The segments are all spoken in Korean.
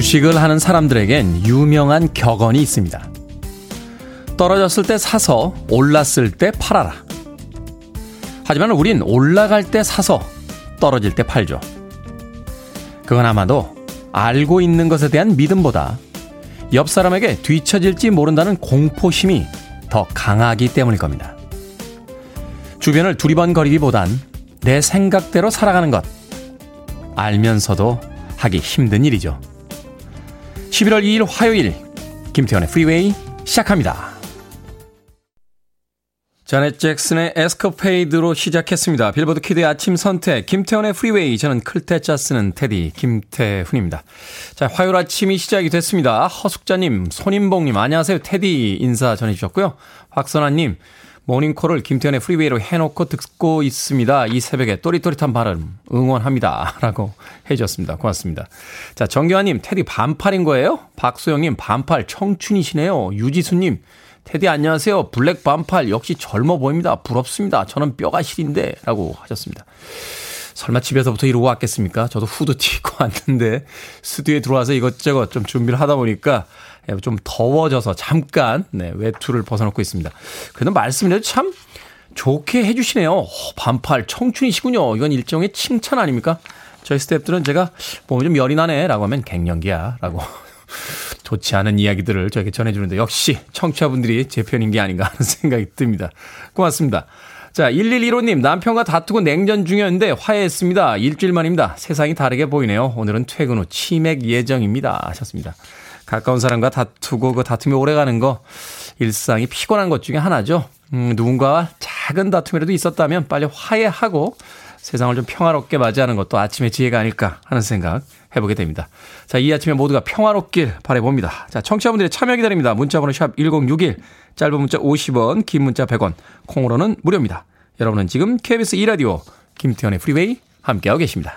주식을 하는 사람들에겐 유명한 격언이 있습니다. 떨어졌을 때 사서 올랐을 때 팔아라. 하지만 우린 올라갈 때 사서 떨어질 때 팔죠. 그건 아마도 알고 있는 것에 대한 믿음보다 옆 사람에게 뒤처질지 모른다는 공포심이 더 강하기 때문일 겁니다. 주변을 두리번거리기보단 내 생각대로 살아가는 것. 알면서도 하기 힘든 일이죠. 11월 2일 화요일 김태훈의 프리웨이 시작합니다. 자넷 잭슨의 Escapade로 시작했습니다. 빌보드 kid의 아침 선택 김태훈의 프리웨이 저는 클 태 자 쓰는 태디 김태훈입니다. 자 화요일 아침이 시작이 됐습니다. 허숙자님 손인봉님 안녕하세요 태디 인사 전해주셨고요. 박선아님 모닝콜을 김태훈의 프리웨이로 해놓고 듣고 있습니다. 이 새벽에 또릿또릿한 발음 응원합니다. 라고 해주셨습니다. 고맙습니다. 자, 정교환님, 테디 반팔인 거예요? 박소영님, 반팔 청춘이시네요. 유지수님, 테디 안녕하세요. 블랙 반팔 역시 젊어 보입니다. 부럽습니다. 저는 뼈가 시린데. 라고 하셨습니다. 설마 집에서부터 이러고 왔겠습니까? 저도 후드 티 입고 왔는데 스튜디오에 들어와서 이것저것 좀 준비를 하다 보니까 좀 더워져서 잠깐 네, 외투를 벗어놓고 있습니다. 그래도 말씀을 참 좋게 해주시네요. 오, 반팔 청춘이시군요. 이건 일종의 칭찬 아닙니까? 저희 스태프들은 제가 몸이 좀 열이 나네 라고 하면 갱년기야 라고 좋지 않은 이야기들을 저에게 전해주는데 역시 청취자분들이 제 편인 게 아닌가 하는 생각이 듭니다. 고맙습니다. 자, 1115님, 남편과 다투고 냉전 중이었는데 화해했습니다. 일주일 만입니다. 세상이 다르게 보이네요. 오늘은 퇴근 후 치맥 예정입니다. 하셨습니다. 가까운 사람과 다투고 그 다툼이 오래 가는 거 일상이 피곤한 것 중에 하나죠. 음, 누군가와 작은 다툼이라도 있었다면 빨리 화해하고 세상을 좀 평화롭게 맞이하는 것도 아침의 지혜가 아닐까 하는 생각 해보게 됩니다. 자, 이 아침에 모두가 평화롭길 바래봅니다. 자, 청취자분들의 참여 기다립니다. 문자번호 샵 1061, 짧은 문자 50원, 긴 문자 100원, 콩으로는 무료입니다. 여러분은 지금 KBS 2라디오 김태훈의 프리웨이 함께하고 계십니다.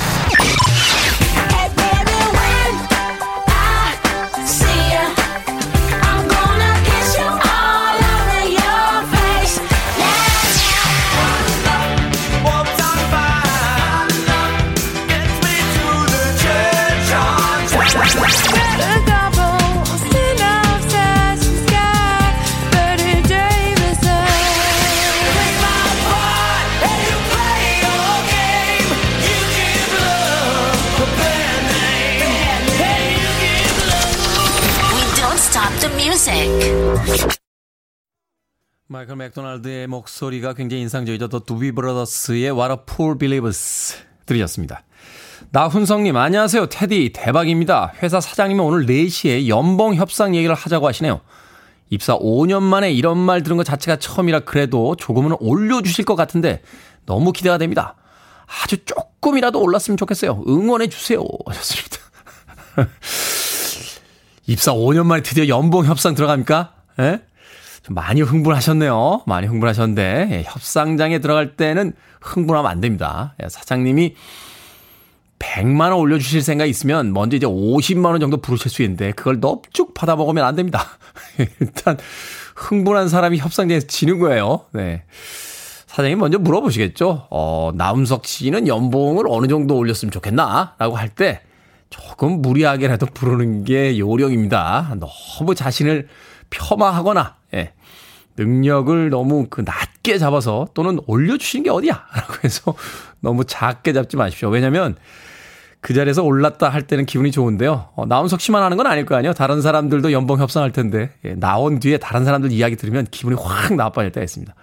맥도날드의 목소리가 굉장히 인상적이죠. 더 두비 브라더스의 What a Poor Believers 들으셨습니다. 나훈성님, 안녕하세요. 테디, 대박입니다. 회사 사장님이 오늘 4시에 연봉 협상 얘기를 하자고 하시네요. 입사 5년 만에 이런 말 들은 것 자체가 처음이라 그래도 조금은 올려주실 것 같은데 너무 기대가 됩니다. 아주 조금이라도 올랐으면 좋겠어요. 응원해주세요. 하셨습니다. 입사 5년 만에 드디어 연봉 협상 들어갑니까? 예? 좀 많이 흥분하셨네요. 많이 흥분하셨는데, 예, 협상장에 들어갈 때는 흥분하면 안 됩니다. 예, 사장님이 100만 원 올려주실 생각 있으면 먼저 이제 50만 원 정도 부르실 수 있는데, 그걸 넙죽 받아 먹으면 안 됩니다. 일단, 흥분한 사람이 협상장에서 지는 거예요. 네. 사장님 먼저 물어보시겠죠. 어, 나음석 씨는 연봉을 어느 정도 올렸으면 좋겠나? 라고 할 때, 조금 무리하게라도 부르는 게 요령입니다. 너무 자신을 폄하하거나 예. 능력을 너무 그 낮게 잡아서 또는 올려주시는 게 어디야? 라고 해서 너무 작게 잡지 마십시오. 왜냐면 그 자리에서 올랐다 할 때는 기분이 좋은데요. 어, 나온석 씨만 하는 건 아닐 거 아니에요. 다른 사람들도 연봉 협상할 텐데 예, 나온 뒤에 다른 사람들 이야기 들으면 기분이 확 나빠질 때가 있습니다.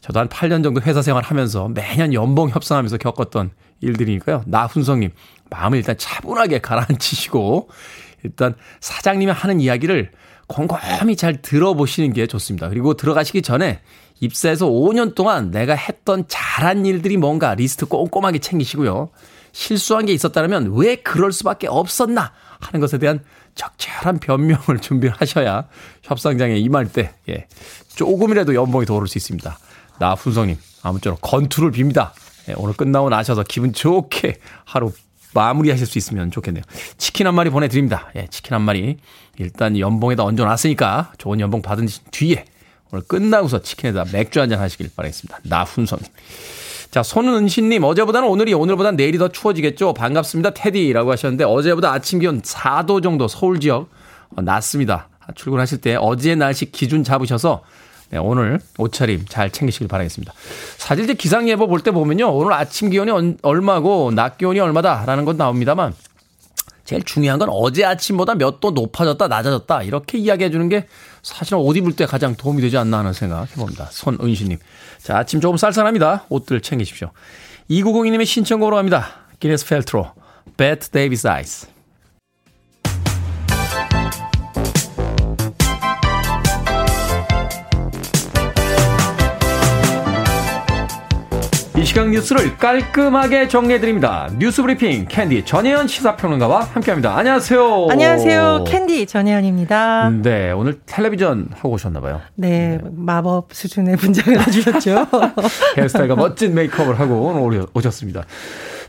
저도 한 8년 정도 회사 생활 하면서 매년 연봉 협상하면서 겪었던 일들이니까요. 나훈성님 마음을 일단 차분하게 가라앉히시고 일단 사장님이 하는 이야기를 곰곰이 잘 들어보시는 게 좋습니다. 그리고 들어가시기 전에 입사해서 5년 동안 내가 했던 잘한 일들이 뭔가 리스트 꼼꼼하게 챙기시고요. 실수한 게 있었다면 왜 그럴 수밖에 없었나 하는 것에 대한 적절한 변명을 준비하셔야 협상장에 임할 때 예, 조금이라도 연봉이 더 오를 수 있습니다. 나 훈성님 아무쪼록 건투를 빕니다. 예, 오늘 끝나고 나셔서 기분 좋게 하루 마무리하실 수 있으면 좋겠네요. 치킨 한 마리 보내드립니다. 예, 치킨 한 마리. 일단 연봉에다 얹어놨으니까 좋은 연봉 받은 뒤에 오늘 끝나고서 치킨에다 맥주 한 잔 하시길 바라겠습니다. 나훈성님. 자, 손은신님, 어제보다는 오늘이, 오늘보다 내일이 더 추워지겠죠? 반갑습니다, 테디라고 하셨는데, 어제보다 아침 기온 4도 정도 서울 지역 어, 낮습니다. 출근하실 때 어제 날씨 기준 잡으셔서 네, 오늘 옷차림 잘 챙기시길 바라겠습니다. 사실 이제 기상예보 볼 때 보면요. 오늘 아침 기온이 얼마고 낮 기온이 얼마다라는 건 나옵니다만 제일 중요한 건 어제 아침보다 몇 도 높아졌다, 낮아졌다, 이렇게 이야기해 주는 게 사실은 옷 입을 때 가장 도움이 되지 않나 하는 생각 해봅니다. 손은시님. 자, 아침 조금 쌀쌀합니다. 옷들 챙기십시오. 2902님의 신청곡으로 갑니다. 기네스 펠트로, Davis Eyes. 이 시각 뉴스를 깔끔하게 정리해드립니다. 뉴스 브리핑 캔디 전혜연 시사평론가와 함께합니다. 안녕하세요. 안녕하세요. 캔디 전혜연입니다. 네, 오늘 텔레비전 하고 오셨나봐요. 네, 네, 마법 수준의 분장을 해주셨죠. 헤어스타일과 멋진 메이크업을 하고 오늘 오셨습니다.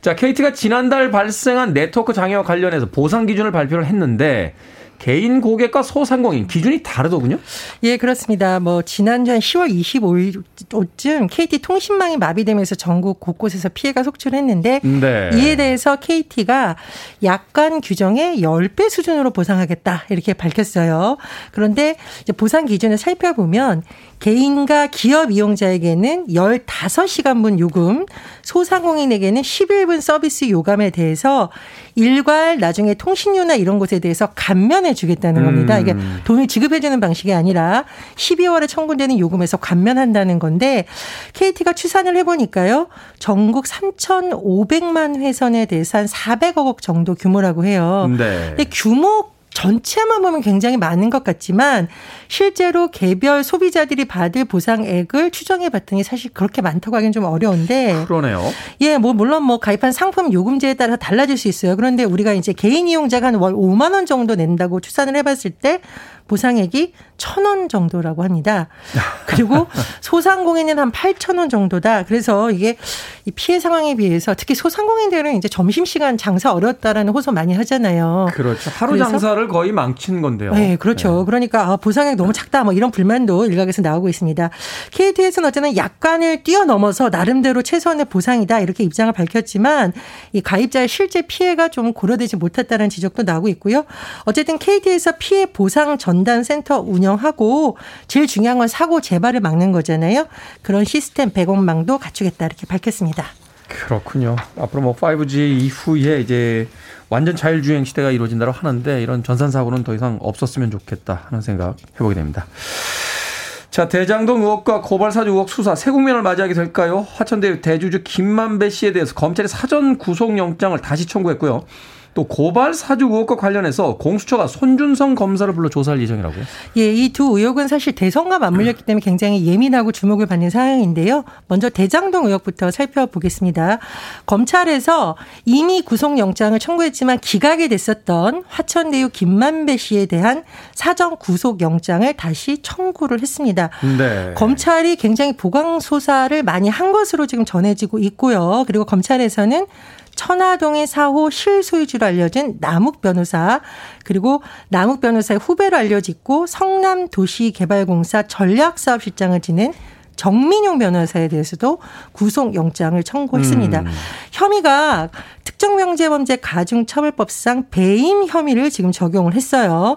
자, KT가 지난달 발생한 네트워크 장애와 관련해서 보상 기준을 발표를 했는데 개인 고객과 소상공인 기준이 다르더군요. 예, 그렇습니다. 뭐 지난주 한 10월 25일쯤 KT 통신망이 마비되면서 전국 곳곳에서 피해가 속출했는데 네. 이에 대해서 KT가 약관 규정의 10배 수준으로 보상하겠다 이렇게 밝혔어요. 그런데 이제 보상 기준을 살펴보면 개인과 기업 이용자에게는 15시간분 요금, 소상공인에게는 11분 서비스 요금에 대해서 일괄 나중에 통신료나 이런 것에 대해서 감면해 주겠다는 겁니다. 이게 음. 돈을 지급해 주는 방식이 아니라 12월에 청구되는 요금에서 감면한다는 건데 KT가 추산을 해 보니까요. 전국 3,500만 회선에 대해서 한 400억 정도 규모라고 해요. 네. 근데 규모 전체만 보면 굉장히 많은 것 같지만 실제로 개별 소비자들이 받을 보상액을 추정해 봤더니 사실 그렇게 많다고 하기는 좀 어려운데. 그러네요. 예, 뭐 물론 뭐 가입한 상품 요금제에 따라 달라질 수 있어요. 그런데 우리가 이제 개인 이용자가 한 월 5만 원 정도 낸다고 추산을 해 봤을 때 보상액이 천 원 정도라고 합니다. 그리고 소상공인은 한 팔천 원 정도다. 그래서 이게 이 피해 상황에 비해서 특히 소상공인들은 이제 점심시간 장사 어렵다라는 호소 많이 하잖아요. 그렇죠. 하루 장사를 거의 망친 건데요. 네, 그렇죠. 네. 그러니까 아, 보상액 너무 작다 뭐 이런 불만도 일각에서 나오고 있습니다. KTS는 어쨌든 약관을 뛰어넘어서 나름대로 최소한의 보상이다 이렇게 입장을 밝혔지만 이 가입자의 실제 피해가 좀 고려되지 못했다는 지적도 나오고 있고요. 어쨌든 KT에서 피해 보상 전 전담 센터 운영하고 제일 중요한 건 사고 재발을 막는 거잖아요. 그런 시스템 배공망도 갖추겠다 이렇게 밝혔습니다. 그렇군요. 앞으로 뭐 5G 이후에 이제 완전 자율주행 시대가 이루어진다고 하는데 이런 전산 사고는 더 이상 없었으면 좋겠다 하는 생각 해보게 됩니다. 자, 대장동 의혹과 고발 사주 의혹 수사 새 국면을 맞이하게 될까요? 화천대 대주주 김만배 씨에 대해서 검찰이 사전 구속영장을 다시 청구했고요. 또 고발 사주 의혹과 관련해서 공수처가 손준성 검사를 불러 조사할 예정이라고요? 예, 이 두 의혹은 사실 대선과 맞물렸기 때문에 굉장히 예민하고 주목을 받는 사항인데요. 먼저 대장동 의혹부터 살펴보겠습니다. 검찰에서 이미 구속영장을 청구했지만 기각이 됐었던 화천대유 김만배 씨에 대한 사전 구속영장을 다시 청구를 했습니다. 네. 검찰이 굉장히 보강 수사를 많이 한 것으로 지금 전해지고 있고요. 그리고 검찰에서는 천화동의 사호 실소유주로 알려진 남욱 변호사 그리고 남욱 변호사의 후배로 알려지고 성남도시개발공사 전략사업실장을 지낸 정민용 변호사에 대해서도 구속영장을 청구했습니다. 음. 혐의가 특정명제범죄 가중처벌법상 배임 혐의를 지금 적용을 했어요.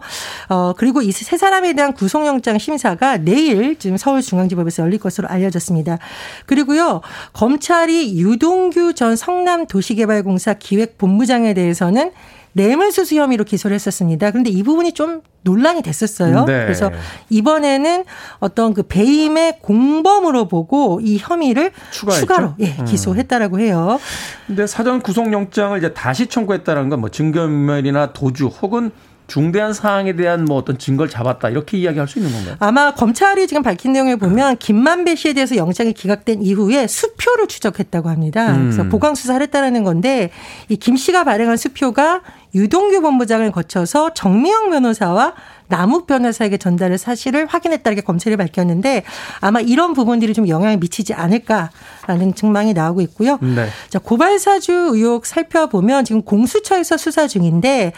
어, 그리고 이 세 사람에 대한 구속영장 심사가 내일 지금 서울중앙지법에서 열릴 것으로 알려졌습니다. 그리고요, 검찰이 유동규 전 성남도시개발공사 기획본부장에 대해서는 뇌물수수 혐의로 기소를 했었습니다. 그런데 이 부분이 좀 논란이 됐었어요. 네. 그래서 이번에는 어떤 그 배임의 공범으로 보고 이 혐의를 추가했죠? 추가로 예, 음. 기소했다라고 해요. 근데 사전 구속영장을 이제 다시 청구했다는 건뭐 증거인멸이나 도주 혹은 중대한 사항에 대한 뭐 어떤 증거를 잡았다 이렇게 이야기할 수 있는 건가요? 아마 검찰이 지금 밝힌 내용을 보면 김만배 씨에 대해서 영장이 기각된 이후에 수표를 추적했다고 합니다. 음. 그래서 보강 수사를 했다는 건데 이 김 씨가 발행한 수표가 유동규 본부장을 거쳐서 정미영 변호사와 남욱 변호사에게 전달을 사실을 확인했다는 게 검찰이 밝혔는데 아마 이런 부분들이 좀 영향을 미치지 않을까라는 증망이 나오고 있고요. 네. 자, 고발 사주 의혹 살펴보면 지금 공수처에서 수사 중인데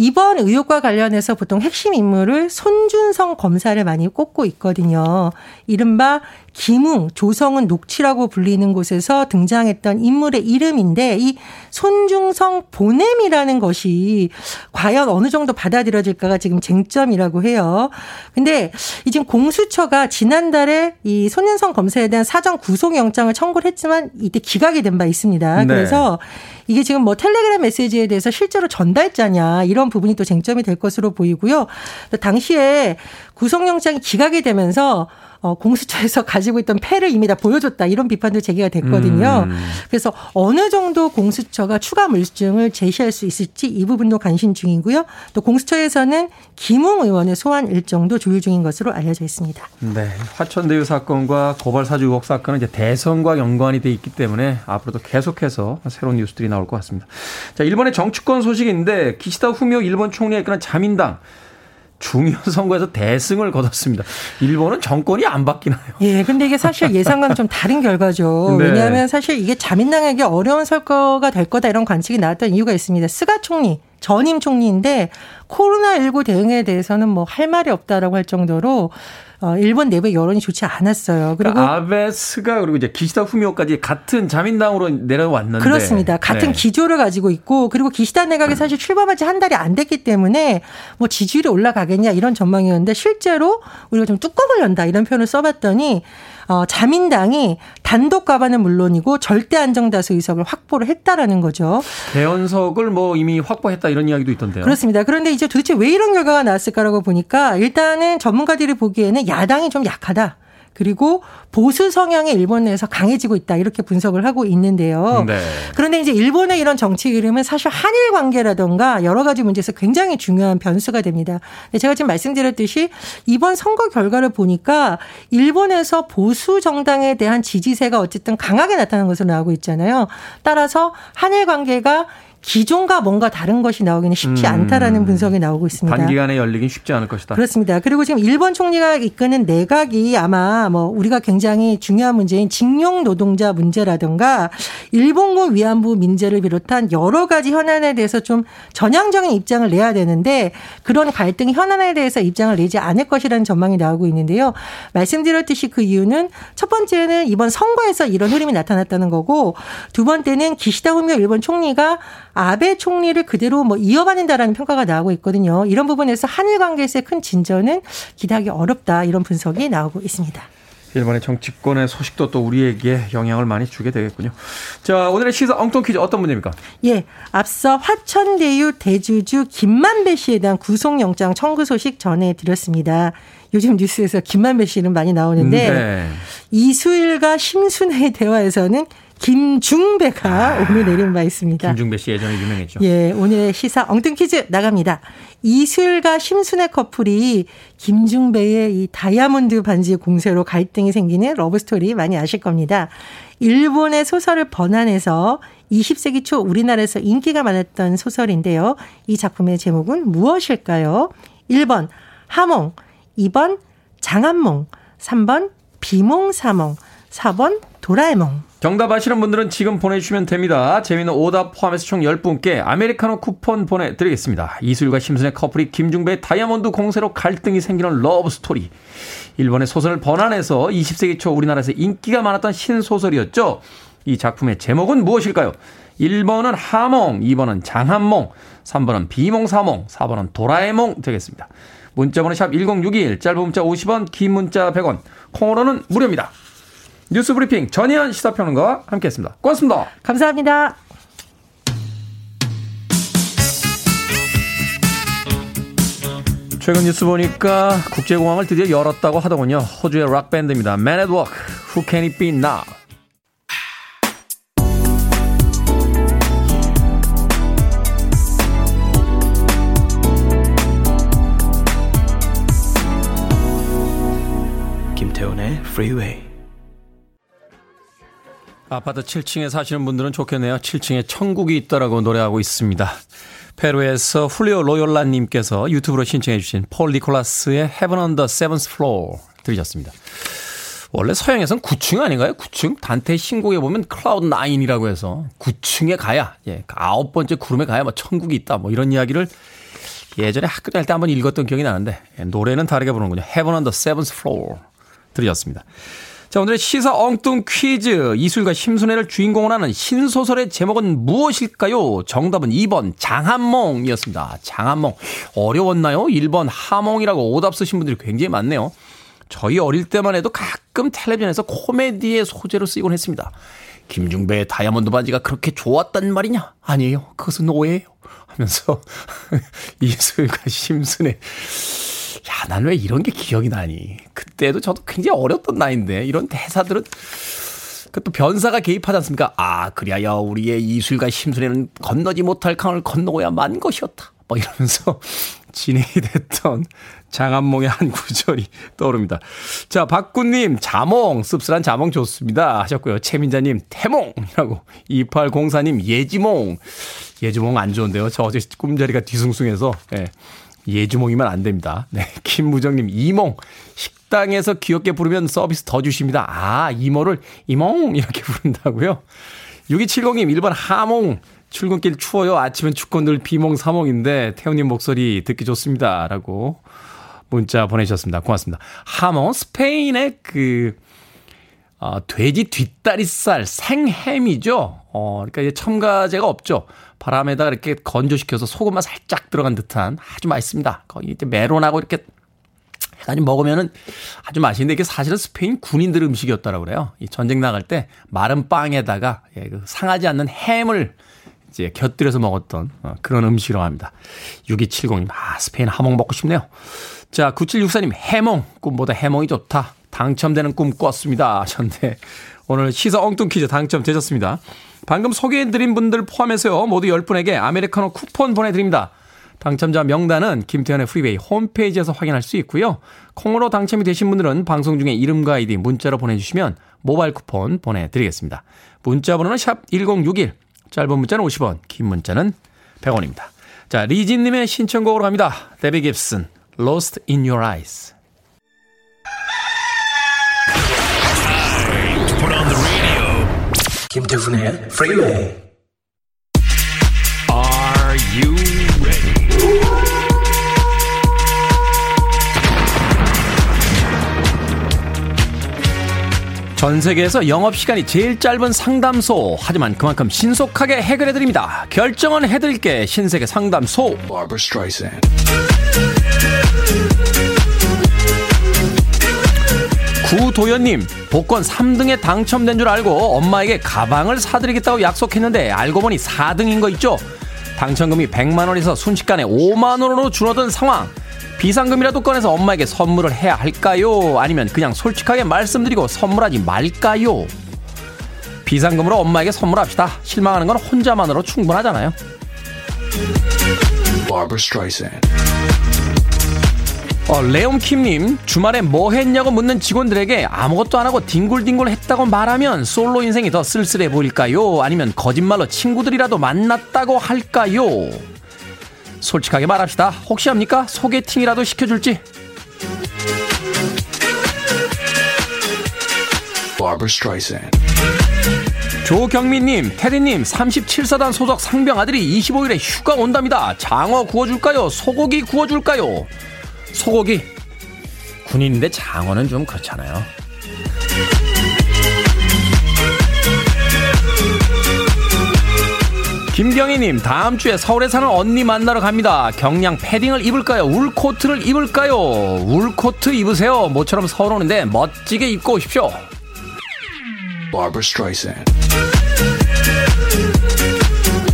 이번 의혹과 관련해서 보통 핵심 인물을 손준성 검사를 많이 꼽고 있거든요. 이른바 김웅, 조성은 녹취라고 불리는 곳에서 등장했던 인물의 이름인데 이 손중성 보냄이라는 것이 과연 어느 정도 받아들여질까가 지금 쟁점이라고 해요. 근데 이 지금 공수처가 지난달에 이 손윤성 검사에 대한 사전 구속영장을 청구를 했지만 이때 기각이 된 바 있습니다. 네. 그래서 이게 지금 뭐 텔레그램 메시지에 대해서 실제로 전달자냐 이런 부분이 또 쟁점이 될 것으로 보이고요. 당시에 구속영장이 기각이 되면서 어, 공수처에서 가지고 있던 패를 이미 다 보여줬다 이런 비판도 제기가 됐거든요. 음. 그래서 어느 정도 공수처가 추가 물증을 제시할 수 있을지 이 부분도 관심 중이고요. 또 공수처에서는 김웅 의원의 소환 일정도 조율 중인 것으로 알려져 있습니다. 네, 화천대유 사건과 고발 사주 의혹 사건은 이제 대선과 연관이 돼 있기 때문에 앞으로도 계속해서 새로운 뉴스들이 나올 것 같습니다. 자, 일본의 정치권 소식인데 기시다 후미오 일본 총리가 이끄는 자민당 중요한 선거에서 대승을 거뒀습니다. 일본은 정권이 안 바뀌나요? 예, 근데 이게 사실 예상과는 좀 다른 결과죠. 네. 왜냐하면 사실 이게 자민당에게 어려운 선거가 될 거다 이런 관측이 나왔던 이유가 있습니다. 스가 총리, 전임 총리인데 코로나 19 대응에 대해서는 뭐 할 말이 없다라고 할 정도로 어, 일본 내부의 여론이 좋지 않았어요. 그리고 그러니까 아베 스가 그리고 이제 기시다 후미오까지 같은 자민당으로 내려왔는데 그렇습니다. 같은 네. 기조를 가지고 있고 그리고 기시다 내각이 사실 출범한 지 한 달이 안 됐기 때문에 뭐 지지율이 올라가겠냐 이런 전망이었는데 실제로 우리가 좀 뚜껑을 연다 이런 표현을 써봤더니 어, 자민당이 단독 과반은 물론이고 절대 안정다수 의석을 확보를 했다라는 거죠. 대연석을 뭐 이미 확보했다 이런 이야기도 있던데요. 그렇습니다. 그런데 이제 도대체 왜 이런 결과가 나왔을까라고 보니까 일단은 전문가들이 보기에는 야당이 좀 약하다. 그리고 보수 성향의 일본 내에서 강해지고 있다 이렇게 분석을 하고 있는데요. 네. 그런데 이제 일본의 이런 정치 그림은 사실 한일 관계라던가 여러 가지 문제에서 굉장히 중요한 변수가 됩니다. 제가 지금 말씀드렸듯이 이번 선거 결과를 보니까 일본에서 보수 정당에 대한 지지세가 어쨌든 강하게 나타난 것으로 나오고 있잖아요. 따라서 한일 관계가 기존과 뭔가 다른 것이 나오기는 쉽지 음. 않다라는 분석이 나오고 있습니다. 단기간에 열리긴 쉽지 않을 것이다. 그렇습니다. 그리고 지금 일본 총리가 이끄는 내각이 아마 뭐 우리가 굉장히 중요한 문제인 징용 노동자 문제라든가 일본군 위안부 민재를 비롯한 여러 가지 현안에 대해서 좀 전향적인 입장을 내야 되는데 그런 갈등 현안에 대해서 입장을 내지 않을 것이라는 전망이 나오고 있는데요. 말씀드렸듯이 그 이유는 첫 번째는 이번 선거에서 이런 흐름이 나타났다는 거고 두 번째는 기시다 후미오 일본 총리가 아베 총리를 그대로 뭐 이어받는다라는 평가가 나오고 있거든요. 이런 부분에서 한일 관계에서의 큰 진전은 기대하기 어렵다 이런 분석이 나오고 있습니다. 일본의 정치권의 소식도 또 우리에게 영향을 많이 주게 되겠군요. 자, 오늘의 시사 엉뚱 퀴즈 어떤 문제입니까? 예. 앞서 화천대유 대주주 김만배 씨에 대한 구속영장 청구 소식 전해드렸습니다. 요즘 뉴스에서 김만배 씨는 많이 나오는데 네. 이수일과 심순애의 대화에서는 김중배가 아, 오늘 내린 바 있습니다. 김중배 씨 예전에 유명했죠. 예, 오늘의 시사 엉뚱 퀴즈 나갑니다. 이슬과 심순애 커플이 김중배의 이 다이아몬드 반지 공세로 갈등이 생기는 러브스토리 많이 아실 겁니다. 일본의 소설을 번안해서 20세기 초 우리나라에서 인기가 많았던 소설인데요. 이 작품의 제목은 무엇일까요? 1번 하몽, 2번 장한몽, 3번 비몽사몽, 4번 도라에몽. 정답 아시는 분들은 지금 보내주시면 됩니다. 재미있는 오답 포함해서 총 10분께 아메리카노 쿠폰 보내드리겠습니다. 이수일과 심순애 커플이 김중배의 다이아몬드 공세로 갈등이 생기는 러브 스토리. 일본의 소설을 번안해서 20세기 초 우리나라에서 인기가 많았던 신소설이었죠. 이 작품의 제목은 무엇일까요? 1번은 하몽, 2번은 장한몽, 3번은 비몽사몽, 4번은 도라에몽 되겠습니다. 문자번호 샵 1061, 짧은 문자 50원, 긴 문자 100원, 콩으로는 무료입니다. 뉴스 브리핑 전희연 시사평론가와 함께했습니다. 고맙습니다. 감사합니다. 최근 뉴스 보니까 국제공항을 드디어 열었다고 하더군요. 호주의 락밴드입니다. Man at Work, Who Can It Be Now? 김태훈의 Freeway 아파트 7층에 사시는 분들은 좋겠네요. 7층에 천국이 있다라고 노래하고 있습니다. 페루에서 훌리오 로욜라님께서 유튜브로 신청해 주신 폴 니콜라스의 Heaven on the Seventh Floor 들으셨습니다. 원래 서양에선 9층 아닌가요? 9층? 단테 신곡에 보면 클라우드 9이라고 해서 9층에 가야, 예, 아홉 번째 구름에 가야 뭐 천국이 있다. 뭐 이런 이야기를 예전에 학교 다닐 때 한번 읽었던 기억이 나는데, 예, 노래는 다르게 부르는군요. Heaven on the Seventh Floor. 들으셨습니다. 자, 오늘의 시사 엉뚱 퀴즈. 이수일과 심순애를 주인공으로 하는 신소설의 제목은 무엇일까요? 정답은 2번 장한몽이었습니다. 장한몽. 어려웠나요? 1번 하몽이라고 오답 쓰신 분들이 굉장히 많네요. 저희 어릴 때만 해도 가끔 텔레비전에서 코미디의 소재로 쓰이곤 했습니다. 김중배의 다이아몬드 반지가 그렇게 좋았단 말이냐? 아니에요. 그것은 오해예요. 하면서 이슬과 심순의 야, 난 왜 이런 게 기억이 나니? 그때도 저도 굉장히 어렸던 나이인데 이런 대사들은 그또 변사가 개입하지 않습니까? 아, 그리하여 우리의 이술과 심순에는 건너지 못할 강을 건너고야만 것이었다. 뭐 이러면서 진행이 됐던 장안몽의 한 구절이 떠오릅니다. 자, 박구님, 자몽, 씁쓸한 자몽 좋습니다. 하셨고요. 최민자님, 태몽이라고. 2804님, 예지몽. 예지몽 안 좋은데요. 저 어제 꿈자리가 뒤숭숭해서, 예. 예지몽이면 안 됩니다. 네. 김무정님, 이몽. 식당에서 귀엽게 부르면 서비스 더 주십니다. 아, 이모를 이몽! 이렇게 부른다고요? 6270님, 1번 하몽. 출근길 추워요. 아침엔 춥고 늘 비몽 사몽인데 태훈님 목소리 듣기 좋습니다. 라고 문자 보내주셨습니다. 고맙습니다. 하몽, 스페인의 그, 어, 돼지 뒷다리살 생햄이죠. 어, 그러니까 이제 첨가제가 없죠. 바람에다가 이렇게 건조시켜서 소금만 살짝 들어간 듯한 아주 맛있습니다. 거기 이제 메론하고 이렇게 해가지고 먹으면은 아주 맛있는데 이게 사실은 스페인 군인들 음식이었다라고 그래요. 이 전쟁 나갈 때 마른 빵에다가 예, 그 상하지 않는 햄을 이제 곁들여서 먹었던 어, 그런 음식이라고 합니다. 6270님, 아, 스페인 하몽 먹고 싶네요. 자, 9764님, 해몽. 꿈보다 해몽이 좋다. 당첨되는 꿈 꿨습니다. 하셨는데, 오늘 시사 엉뚱 퀴즈 당첨되셨습니다. 방금 소개해드린 분들 포함해서요, 모두 10분에게 아메리카노 쿠폰 보내드립니다. 당첨자 명단은 김태훈의 프리웨이 홈페이지에서 확인할 수 있고요. 콩으로 당첨이 되신 분들은 방송 중에 이름과 아이디 문자로 보내주시면 모바일 쿠폰 보내드리겠습니다. 문자 번호는 샵 1061, 짧은 문자는 50원, 긴 문자는 100원입니다. 자, 리진님의 신청곡으로 갑니다. 데비 깁슨, Lost in Your Eyes. 김태훈의 프리웨이 Are you ready? 전 세계에서 영업시간이 제일 짧은 상담소. 하지만 그만큼 신속하게 해결해드립니다. 결정은 해드릴게. 신세계 상담소. Barbara Streisand 구도현님, 복권 3등에 당첨된 줄 알고 엄마에게 가방을 사드리겠다고 약속했는데 알고 보니 4등인 거 있죠? 당첨금이 100만원에서 순식간에 5만원으로 줄어든 상황. 비상금이라도 꺼내서 엄마에게 선물을 해야 할까요? 아니면 그냥 솔직하게 말씀드리고 선물하지 말까요? 비상금으로 엄마에게 선물합시다. 실망하는 건 혼자만으로 충분하잖아요. Barbara Streisand 어, 레옴킴님, 주말에 뭐 했냐고 묻는 직원들에게 아무것도 안 하고 뒹굴뒹굴 했다고 말하면 솔로 인생이 더 쓸쓸해 보일까요? 아니면 거짓말로 친구들이라도 만났다고 할까요? 솔직하게 말합시다. 혹시 합니까? 소개팅이라도 시켜줄지? 조경민님, 테디님, 37사단 소속 상병 아들이 25일에 휴가 온답니다. 장어 구워줄까요? 소고기 구워줄까요? 소고기. 군인인데 장어는 좀 그렇잖아요. 김경희님, 다음 주에 서울에 사는 언니 만나러 갑니다. 경량 패딩을 입을까요? 울 코트를 입을까요? 울 코트 입으세요. 모처럼 서울 오는데 멋지게 입고 오십시오. Barbara Streisand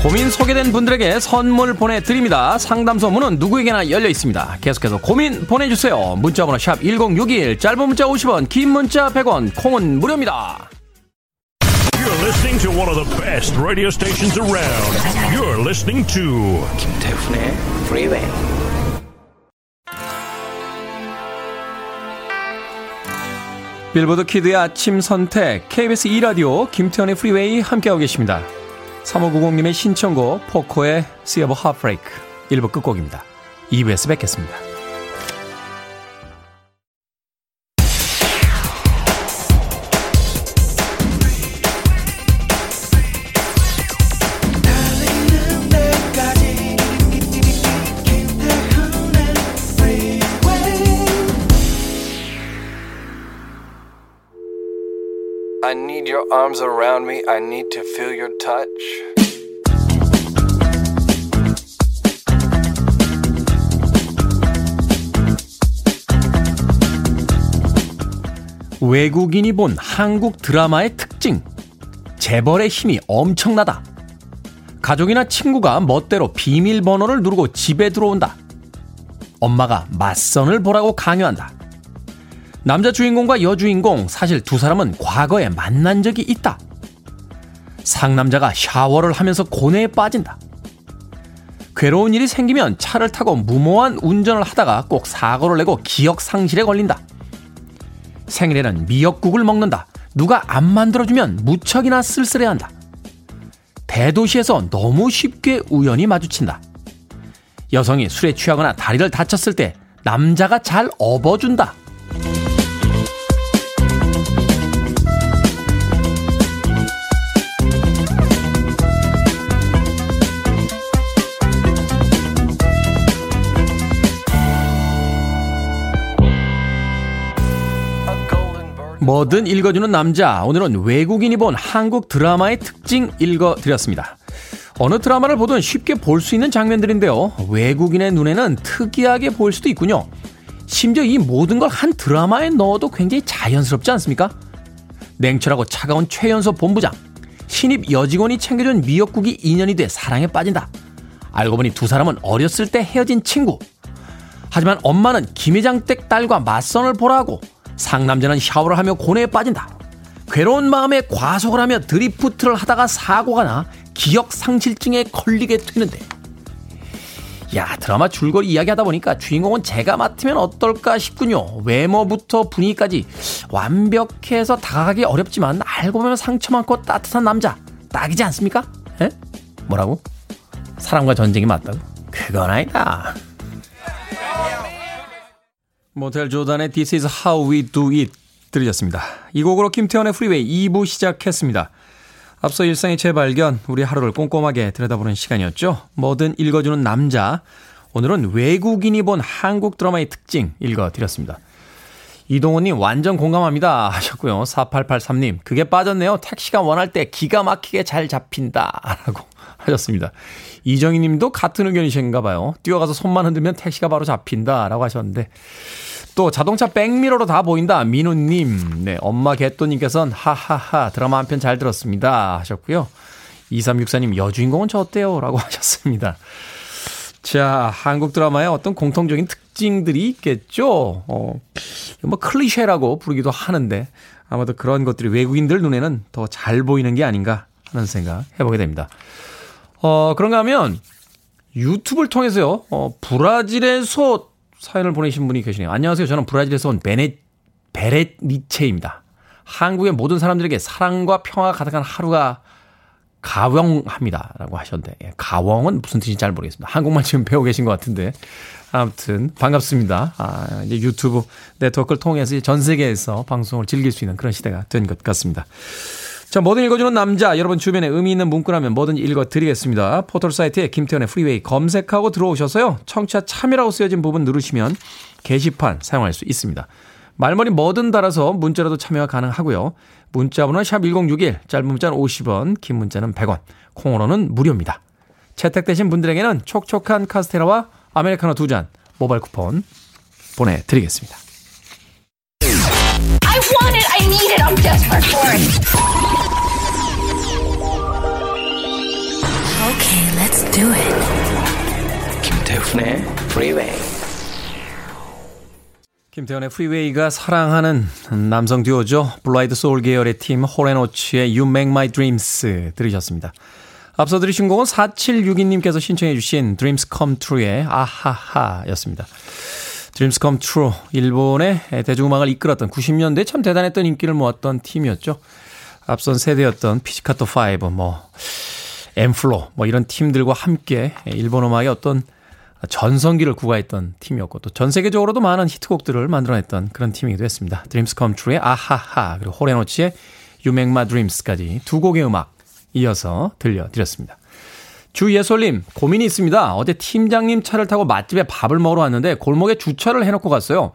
고민 소개된 분들에게 선물 보내드립니다. 상담소 문은 누구에게나 열려 있습니다. 계속해서 고민 보내주세요. 문자번호 샵 1061, 짧은 문자 50원, 긴 문자 100원, 콩은 무료입니다. You're listening to one of the best radio stations around. You're listening to 김태훈의 프리웨이 빌보드 키드의 아침 선택, KBS 2라디오, 김태훈의 프리웨이 함께하고 계십니다. 3590님의 신청곡 포코의 Sea of Heartbreak 1부 끝곡입니다. 2부에서 뵙겠습니다. Your arms around me. I need to feel your touch. 외국인이 본 한국 드라마의 특징. 재벌의 힘이 엄청나다. 가족이나 친구가 멋대로 비밀번호를 누르고 집에 들어온다. 엄마가 맞선을 보라고 강요한다. 남자 주인공과 여주인공 사실 두 사람은 과거에 만난 적이 있다. 상남자가 샤워를 하면서 고뇌에 빠진다. 괴로운 일이 생기면 차를 타고 무모한 운전을 하다가 꼭 사고를 내고 기억 상실에 걸린다. 생일에는 미역국을 먹는다. 누가 안 만들어주면 무척이나 쓸쓸해한다. 대도시에서 너무 쉽게 우연히 마주친다. 여성이 술에 취하거나 다리를 다쳤을 때 남자가 잘 업어준다. 뭐든 읽어주는 남자. 오늘은 외국인이 본 한국 드라마의 특징 읽어드렸습니다. 어느 드라마를 보든 쉽게 볼 수 있는 장면들인데요. 외국인의 눈에는 특이하게 보일 수도 있군요. 심지어 이 모든 걸 한 드라마에 넣어도 굉장히 자연스럽지 않습니까? 냉철하고 차가운 최연소 본부장. 신입 여직원이 챙겨준 미역국이 인연이 돼 사랑에 빠진다. 알고 보니 두 사람은 어렸을 때 헤어진 친구. 하지만 엄마는 김회장 댁 딸과 맞선을 보라고 상남자는 샤워를 하며 고뇌에 빠진다. 괴로운 마음에 과속을 하며 드리프트를 하다가 사고가 나 기억 상실증에 걸리게 되는데. 야, 드라마 줄거리 이야기하다 보니까 주인공은 제가 맡으면 어떨까 싶군요. 외모부터 분위기까지 완벽해서 다가가기 어렵지만 알고 보면 상처 많고 따뜻한 남자. 딱이지 않습니까? 에? 뭐라고? 사랑과 전쟁이 맞다고? 그건 아니다. 몬텔 조단의 This is how we do it 들으셨습니다. 이 곡으로 김태훈의 프리웨이 2부 시작했습니다. 앞서 일상의 재발견, 우리 하루를 꼼꼼하게 들여다보는 시간이었죠. 뭐든 읽어주는 남자. 오늘은 외국인이 본 한국 드라마의 특징 읽어드렸습니다. 이동호님 완전 공감합니다 하셨고요. 4883님 그게 빠졌네요. 택시가 원할 때 기가 막히게 잘 잡힌다 라고 하셨습니다. 이정희 님도 같은 의견이신가 봐요. 뛰어가서 손만 흔들면 택시가 바로 잡힌다 라고 하셨는데 또 자동차 백미러로 다 보인다. 민우 님. 네. 엄마 개또님께서는 하하하 드라마 한 편 잘 들었습니다. 하셨고요. 2364님 여주인공은 저 어때요? 라고 하셨습니다. 자, 한국 드라마의 어떤 공통적인 특징들이 있겠죠. 어, 뭐 클리셰라고 부르기도 하는데 아마도 그런 것들이 외국인들 눈에는 더 잘 보이는 게 아닌가 하는 생각 해보게 됩니다. 어, 그런가 하면 유튜브를 통해서요, 어, 브라질에서 사연을 보내신 분이 계시네요. 안녕하세요. 저는 브라질에서 온 베네, 베레니체입니다. 한국의 모든 사람들에게 사랑과 평화가 가득한 하루가 가왕합니다. 라고 하셨는데, 예, 가왕은 무슨 뜻인지 잘 모르겠습니다. 한국말 지금 배우고 계신 것 같은데. 아무튼, 반갑습니다. 아, 이제 유튜브 네트워크를 통해서 전 세계에서 방송을 즐길 수 있는 그런 시대가 된 것 같습니다. 자, 뭐든 읽어주는 남자. 여러분 주변에 의미 있는 문구라면 뭐든 읽어드리겠습니다. 포털 사이트에 김태훈의 프리웨이 검색하고 들어오셔서요. 청취자 참여라고 쓰여진 부분 누르시면 게시판 사용할 수 있습니다. 말머리 뭐든 달아서 문자라도 참여가 가능하고요. 문자 번호 샵1061, 짧은 문자는 50원, 긴 문자는 100원, 콩으로는 무료입니다. 채택되신 분들에게는 촉촉한 카스테라와 아메리카노 두 잔 모바일 쿠폰 보내드리겠습니다. I want it. I need it. I'm desperate for it. Okay, let's do it. 김태훈의 Freeway. 김태훈의 프리웨이가 사랑하는 남성 듀오죠. blue-eyed soul 계열의 팀 홀 앤 오츠의 You Make My Dreams 들으셨습니다. 앞서 들으신 곡은 4762님께서 신청해 주신 Dreams Come True의 아하하였습니다. Dreams Come True 일본의 대중음악을 이끌었던 90년대 참 대단했던 인기를 모았던 팀이었죠. 앞선 세대였던 피치카토 5, 뭐 엠플로 뭐 이런 팀들과 함께 일본 음악의 어떤 전성기를 구가했던 팀이었고 또 전 세계적으로도 많은 히트곡들을 만들어냈던 그런 팀이기도 했습니다. Dreams Come True의 아하하 그리고 호레노치의 My Dreams까지 두 곡의 음악 이어서 들려드렸습니다. 주예솔님 고민이 있습니다. 어제 팀장님 차를 타고 맛집에 밥을 먹으러 왔는데 골목에 주차를 해놓고 갔어요.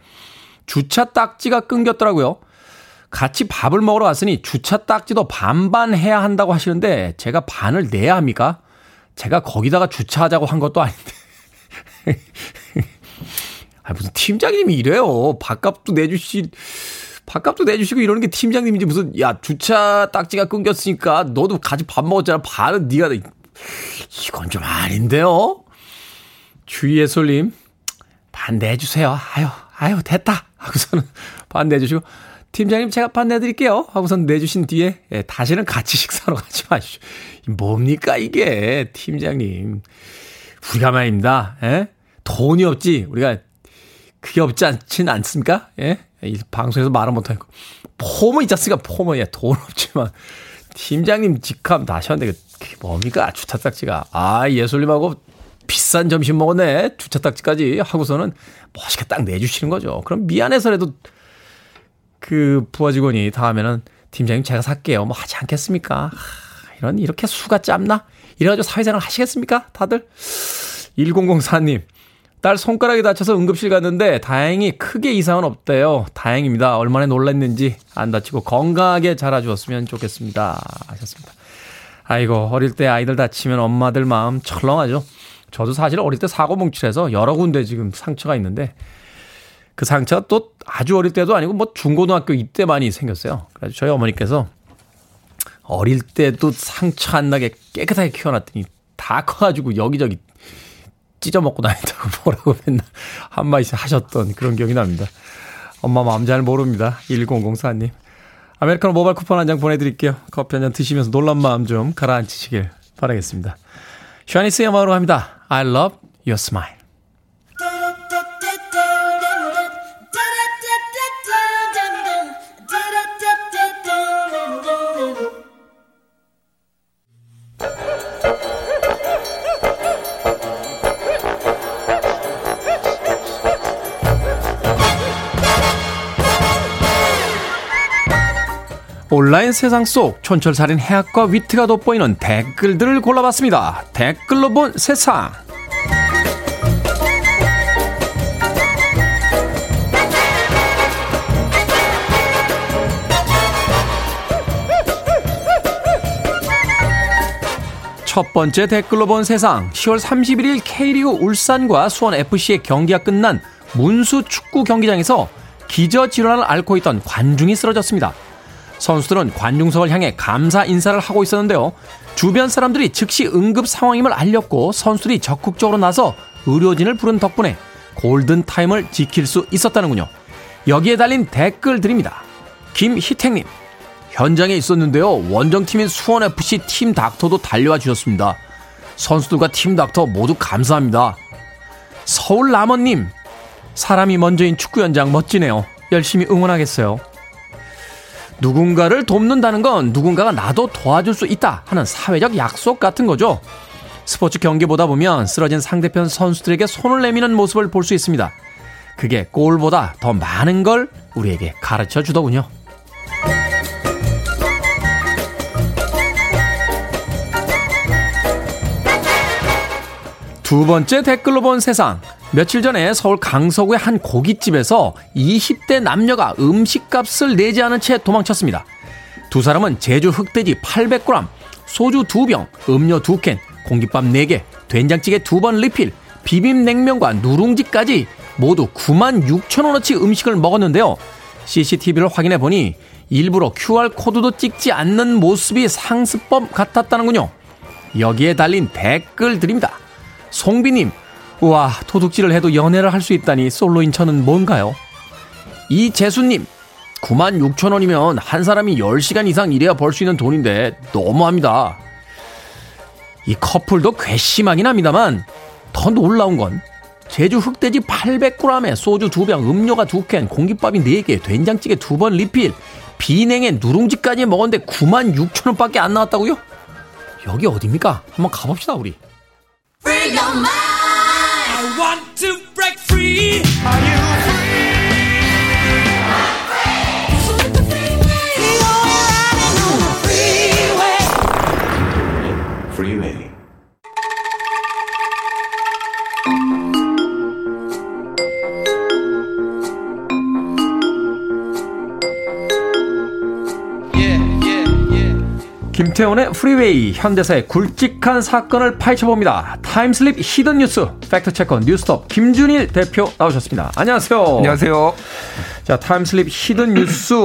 주차 딱지가 끊겼더라고요. 같이 밥을 먹으러 왔으니 주차 딱지도 반반 해야 한다고 하시는데 제가 반을 내야 합니까? 제가 거기다가 주차하자고 한 것도 아닌데. 아, 무슨 팀장님이 이래요. 밥값도 내주시, 밥값도 내주시고 이러는 게 팀장님인지 무슨, 야, 주차 딱지가 끊겼으니까 너도 같이 밥 먹었잖아. 반은 네가, 이건 좀 아닌데요? 주위의 솔님, 반 내주세요. 아유, 아유, 됐다. 하고서는 반 내주시고, 팀장님 제가 반 내드릴게요. 하고선 내주신 뒤에, 예, 다시는 같이 식사로 가지 마시죠. 뭡니까, 이게, 팀장님. 우리가 말입니다. 예? 돈이 없지. 우리가 그게 없지 않진 않습니까? 예? 이 방송에서 말은 못하고. 폼은 있지 않습니까? 폼은, 예, 돈 없지만. 팀장님 직함 다시하는데 그게 뭡니까? 주차 딱지가. 아, 예술님하고 비싼 점심 먹었네. 주차 딱지까지 하고서는 멋있게 딱 내주시는 거죠. 그럼 미안해서라도 그 부하 직원이 다음에는 팀장님 제가 살게요. 뭐 하지 않겠습니까? 하, 이런, 이렇게 수가 짧나? 이래가지고 사회생활 하시겠습니까? 다들? 1004님. 딸 손가락이 다쳐서 응급실 갔는데 다행히 크게 이상은 없대요. 다행입니다. 얼마나 놀랐는지 안 다치고 건강하게 자라주었으면 좋겠습니다. 하셨습니다. 아이고 어릴 때 아이들 다치면 엄마들 마음 철렁하죠. 저도 사실 어릴 때 사고 뭉칠해서 여러 군데 지금 상처가 있는데 그 상처가 또 아주 어릴 때도 아니고 뭐 중고등학교 이때 많이 생겼어요. 그래서 저희 어머니께서 어릴 때도 상처 안 나게 깨끗하게 키워놨더니 다 커가지고 여기저기 찢어먹고 다닌다고 뭐라고 맨날 한마디씩 하셨던 그런 기억이 납니다. 엄마 마음 잘 모릅니다. 1004님. 아메리카노 모바일 쿠폰 한 장 보내드릴게요. 커피 한 잔 드시면서 놀란 마음 좀 가라앉히시길 바라겠습니다. 샤니스의 음악으로 합니다. I love your smile. 온라인 세상 속 촌철살인 해학과 위트가 돋보이는 댓글들을 골라봤습니다. 댓글로 본 세상. 첫 번째 댓글로 본 세상. 10월 31일 K리그 울산과 수원 FC의 경기가 끝난 문수 축구 경기장에서 기저 질환을 앓고 있던 관중이 쓰러졌습니다. 선수들은 관중석을 향해 감사 인사를 하고 있었는데요. 주변 사람들이 즉시 응급 상황임을 알렸고 선수들이 적극적으로 나서 의료진을 부른 덕분에 골든 타임을 지킬 수 있었다는군요. 여기에 달린 댓글들입니다. 김희택님, 현장에 있었는데요. 원정팀인 수원FC 팀 닥터도 달려와 주셨습니다. 선수들과 팀 닥터 모두 감사합니다. 서울 남원님, 사람이 먼저인 축구 현장 멋지네요. 열심히 응원하겠어요. 누군가를 돕는다는 건 누군가가 나도 도와줄 수 있다 하는 사회적 약속 같은 거죠. 스포츠 경기 보다 보면 쓰러진 상대편 선수들에게 손을 내미는 모습을 볼 수 있습니다. 그게 골보다 더 많은 걸 우리에게 가르쳐 주더군요. 두 번째 댓글로 본 세상. 며칠 전에 서울 강서구의 한 고깃집에서 20대 남녀가 음식값을 내지 않은 채 도망쳤습니다. 두 사람은 제주 흑돼지 800g, 소주 2병, 음료 2캔, 공깃밥 4개, 된장찌개 2번 리필, 비빔냉면과 누룽지까지 모두 9만 6천 원어치 음식을 먹었는데요. CCTV를 확인해 보니 일부러 QR코드도 찍지 않는 모습이 상습범 같았다는군요. 여기에 달린 댓글들입니다. 송비님, 우와, 도둑질을 해도 연애를 할 수 있다니 솔로인 저는 뭔가요? 이재수님, 9만 6천 원이면 한 사람이 10시간 이상 일해야 벌 수 있는 돈인데 너무합니다. 이 커플도 괘씸하긴 합니다만 더 놀라운 건 제주 흑돼지 800g에 소주 2병, 음료가 2캔, 공깃밥이 4개, 된장찌개 2번 리필, 비냉에 누룽지까지 먹었는데 9만 6천 원밖에 안 나왔다고요? 여기 어딥니까? 한번 가봅시다, 우리. I want to break free. Are you? 김태훈의 프리웨이 현대사의 굵직한 사건을 파헤쳐봅니다. time slip hidden 뉴스 fact checker 뉴스톱 김준일 대표 나오셨습니다. 안녕하세요. 안녕하세요. 자 time slip hidden 뉴스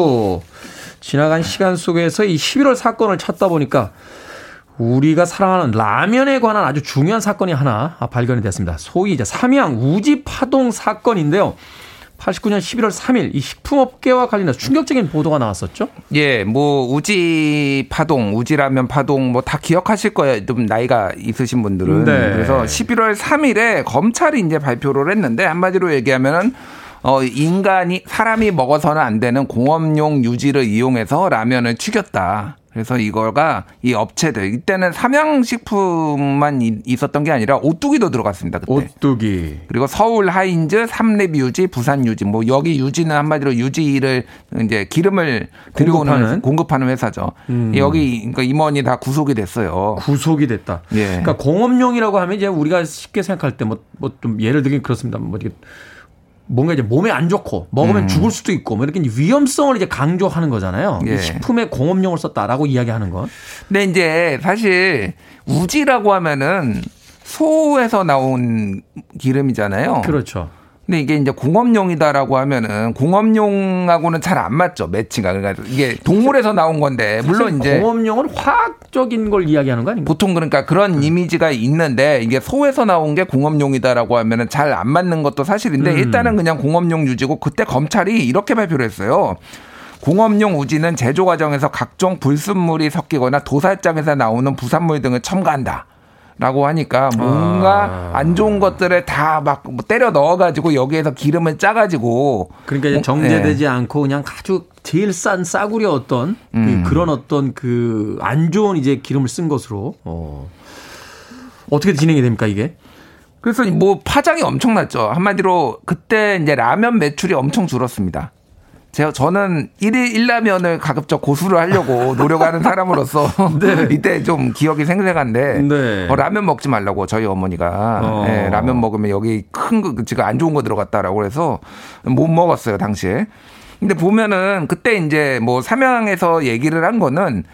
지나간 시간 속에서 이 11월 사건을 찾다 보니까 우리가 사랑하는 라면에 관한 아주 중요한 사건이 하나 발견이 됐습니다. 소위 이제 삼양 우지 파동 사건인데요. 89년 11월 3일 이 식품업계와 관련해서 충격적인 보도가 나왔었죠. 예, 뭐 우지 파동, 우지라면 파동 뭐 다 기억하실 거예요. 좀 나이가 있으신 분들은. 네. 그래서 11월 3일에 검찰이 이제 발표를 했는데 한마디로 얘기하면은 어 인간이 사람이 먹어서는 안 되는 공업용 유지를 이용해서 라면을 튀겼다. 그래서 이거가 이 업체들 이때는 삼양식품만 이- 있었던 게 아니라 오뚜기도 들어갔습니다. 그때. 오뚜기. 그리고 서울 하인즈, 삼립 유지, 부산 유지, 뭐 여기 유지는 한마디로 유지를 이제 기름을 들여오는 공급하는? 음. 공급하는 회사죠. 여기 그러니까 임원이 다 구속이 됐어요. 구속이 됐다. 예. 그러니까 공업용이라고 하면 이제 우리가 쉽게 생각할 때 뭐 뭐 좀 예를 들긴 그렇습니다. 뭐 이게 뭔가 이제 몸에 안 좋고 먹으면 죽을 수도 있고 뭐 이렇게 위험성을 이제 강조하는 거잖아요. 이 예. 식품에 공업용을 썼다라고 이야기하는 건. 근데 이제 사실 우지라고 하면은 소에서 나온 기름이잖아요. 그렇죠. 근데 이게 이제 공업용이다라고 하면은 공업용하고는 잘 안 맞죠 매치가 그러니까 이게 동물에서 나온 건데 물론 이제 공업용은 화학적인 걸 이야기하는 거 아닙니까? 보통 그러니까 그런 이미지가 있는데 이게 소에서 나온 게 공업용이다라고 하면은 잘 안 맞는 것도 사실인데 음. 일단은 그냥 공업용 유지고 그때 검찰이 이렇게 발표를 했어요. 공업용 우지는 제조 과정에서 각종 불순물이 섞이거나 도살장에서 나오는 부산물 등을 첨가한다. 라고 하니까 뭔가 아. 안 좋은 것들을 다 막 때려 넣어가지고 여기에서 기름을 짜가지고 그러니까 이제 어, 정제되지 네. 않고 그냥 아주 제일 싼 싸구려 어떤 음. 그, 런 어떤 그 안 좋은 이제 기름을 쓴 것으로 어. 어떻게 진행이 됩니까 이게? 그래서 뭐 파장이 엄청났죠. 한마디로 그때 이제 라면 매출이 엄청 줄었습니다. 제가 저는 일일 일라면을 가급적 고수를 하려고 노력하는 사람으로서 이때 좀 기억이 생생한데 네. 어, 라면 먹지 말라고 저희 어머니가 어. 예, 라면 먹으면 여기 큰 거 지금 안 좋은 거 들어갔다라고 해서 못 먹었어요 당시에. 근데 보면은 그때 이제 뭐 삼양에서 얘기를 한 거는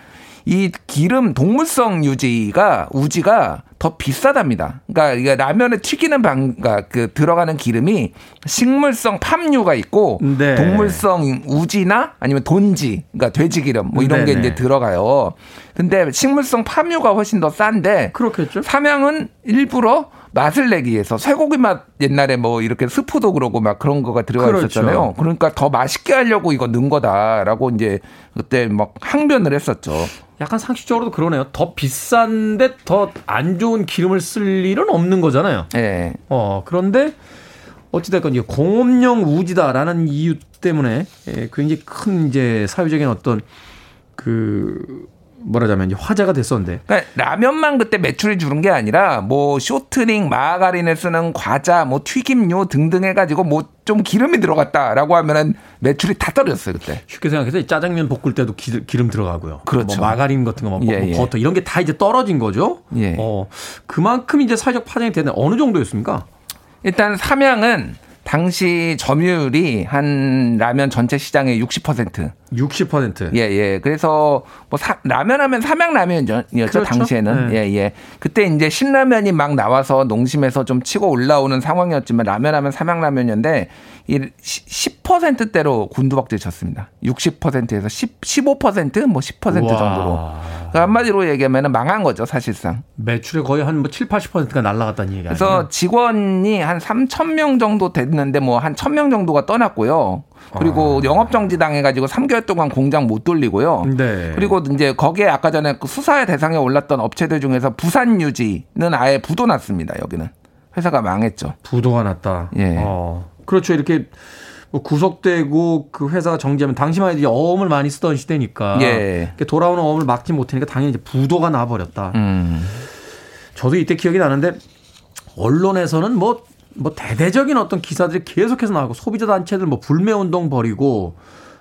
이 기름 동물성 유지가 우지가 더 비싸답니다. 그러니까 이게 라면에 튀기는 방, 그러니까 그 들어가는 기름이 식물성 팜유가 있고 네. 동물성 우지나 아니면 돈지, 그러니까 돼지 기름 뭐 이런 게 네네. 이제 들어가요. 근데 식물성 팜유가 훨씬 더 싼데 그렇겠죠. 삼양은 일부러 맛을 내기 위해서 쇠고기 맛 옛날에 뭐 이렇게 스프도 그러고 막 그런 거가 들어가 그렇죠. 있었잖아요. 그러니까 더 맛있게 하려고 이거 넣은 거다라고 이제 그때 막 항변을 했었죠. 약간 상식적으로도 그러네요. 더 비싼데 더 안 좋은 기름을 쓸 일은 없는 거잖아요. 예. 어, 그런데 어찌됐건 이게 공업용 우지다라는 이유 때문에 예, 굉장히 큰 이제 사회적인 어떤 그 뭐라자면 화제가 됐었는데 그러니까 라면만 그때 매출이 줄은 게 아니라 뭐 쇼트닝, 마가린을 쓰는 과자, 뭐 튀김류 등등 해가지고 뭐 좀 기름이 들어갔다라고 하면은 매출이 다 떨어졌어요 그때. 쉽게 생각해서 이 짜장면 볶을 때도 기, 름 들어가고요. 그렇죠. 뭐 마가린 같은 거, 뭐 예, 예. 버터 이런 게 다 이제 떨어진 거죠. 예. 어, 그만큼 이제 사회적 파장이 되는 어느 정도였습니까? 일단 삼양은 당시 점유율이 한 라면 전체 시장의 60%. 60%. 예, 예. 그래서 뭐 사- 라면 하면 삼양라면이었죠, 그렇죠. 당시에는. 네. 예, 예. 그때 이제 신라면이 막 나와서 농심에서 좀 치고 올라오는 상황이었지만 라면 하면 삼양라면이었는데 이 10%대로 곤두박질 쳤습니다. 60%에서 10, 15%뭐 10% 우와. 정도로. 그러니까 한마디로 얘기하면 망한 거죠, 사실상. 매출의 거의 한뭐 7, 80%가 날라갔다는 얘기 그래서 아니에요? 직원이 한 3천 명 정도 됐는데 뭐한 1천 명 정도가 떠났고요. 그리고 아. 영업 정지 당해가지고 3개월 동안 공장 못 돌리고요. 네. 그리고 이제 거기에 아까 전에 그 수사의 대상에 올랐던 업체들 중에서 부산 유지는 아예 부도 났습니다. 여기는 회사가 망했죠. 부도가 났다. 예. 어, 그렇죠. 이렇게 뭐 구속되고 그 회사가 정지하면 당시만 해도 어음을 많이 쓰던 시대니까 예. 돌아오는 어음을 막지 못하니까 당연히 이제 부도가 나버렸다. 음. 저도 이때 기억이 나는데 언론에서는 뭐, 뭐 대대적인 어떤 기사들이 계속해서 나오고 소비자 단체들 뭐 불매 운동 벌이고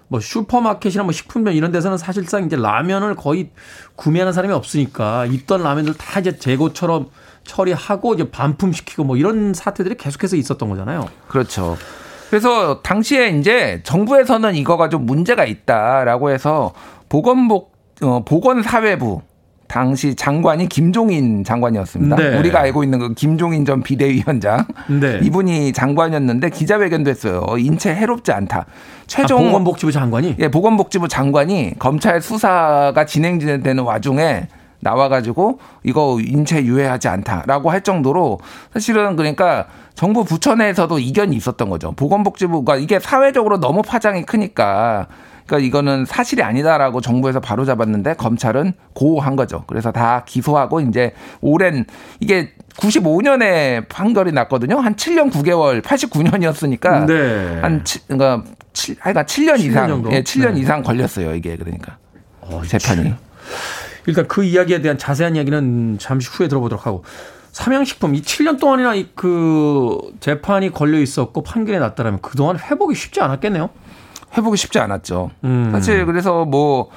뭐 슈퍼마켓이나 뭐 식품점 이런 데서는 사실상 이제 라면을 거의 구매하는 사람이 없으니까 있던 라면들 다 이제 재고처럼 처리하고 이제 반품시키고 뭐 이런 사태들이 계속해서 있었던 거잖아요. 그렇죠. 그래서 당시에 이제 정부에서는 이거가 좀 문제가 있다라고 해서 보건복 어, 보건사회부 당시 장관이 김종인 장관이었습니다. 네. 우리가 알고 있는 그 김종인 전 비대위원장 네. 이분이 장관이었는데 기자회견도 했어요. 인체 해롭지 않다. 최종 아, 보건복지부 장관이 예, 보건복지부 장관이 검찰 수사가 진행되는 와중에 나와가지고 이거 인체 유해하지 않다라고 할 정도로 사실은 그러니까 정부 부처 내에서도 이견이 있었던 거죠. 보건복지부가 이게 사회적으로 너무 파장이 크니까 그러니까 이거는 사실이 아니다라고 정부에서 바로 잡았는데 검찰은 고한 거죠. 그래서 다 기소하고 이제 오랜 이게 95년에 판결이 났거든요. 한 7년 9개월, 89년이었으니까 네. 한 치, 그러니까 7, 하여간 7년 7년 이상, 정도? 예, 7년 네. 이상 걸렸어요. 이게 그러니까 재판이. 일단 그 이야기에 대한 자세한 이야기는 잠시 후에 들어보도록 하고 삼양식품 이 7년 동안이나 이그 재판이 걸려 있었고 판결이 났다라면 그동안 회복이 쉽지 않았겠네요. 회복이 쉽지 않았죠. 음. 사실 그래서 뭐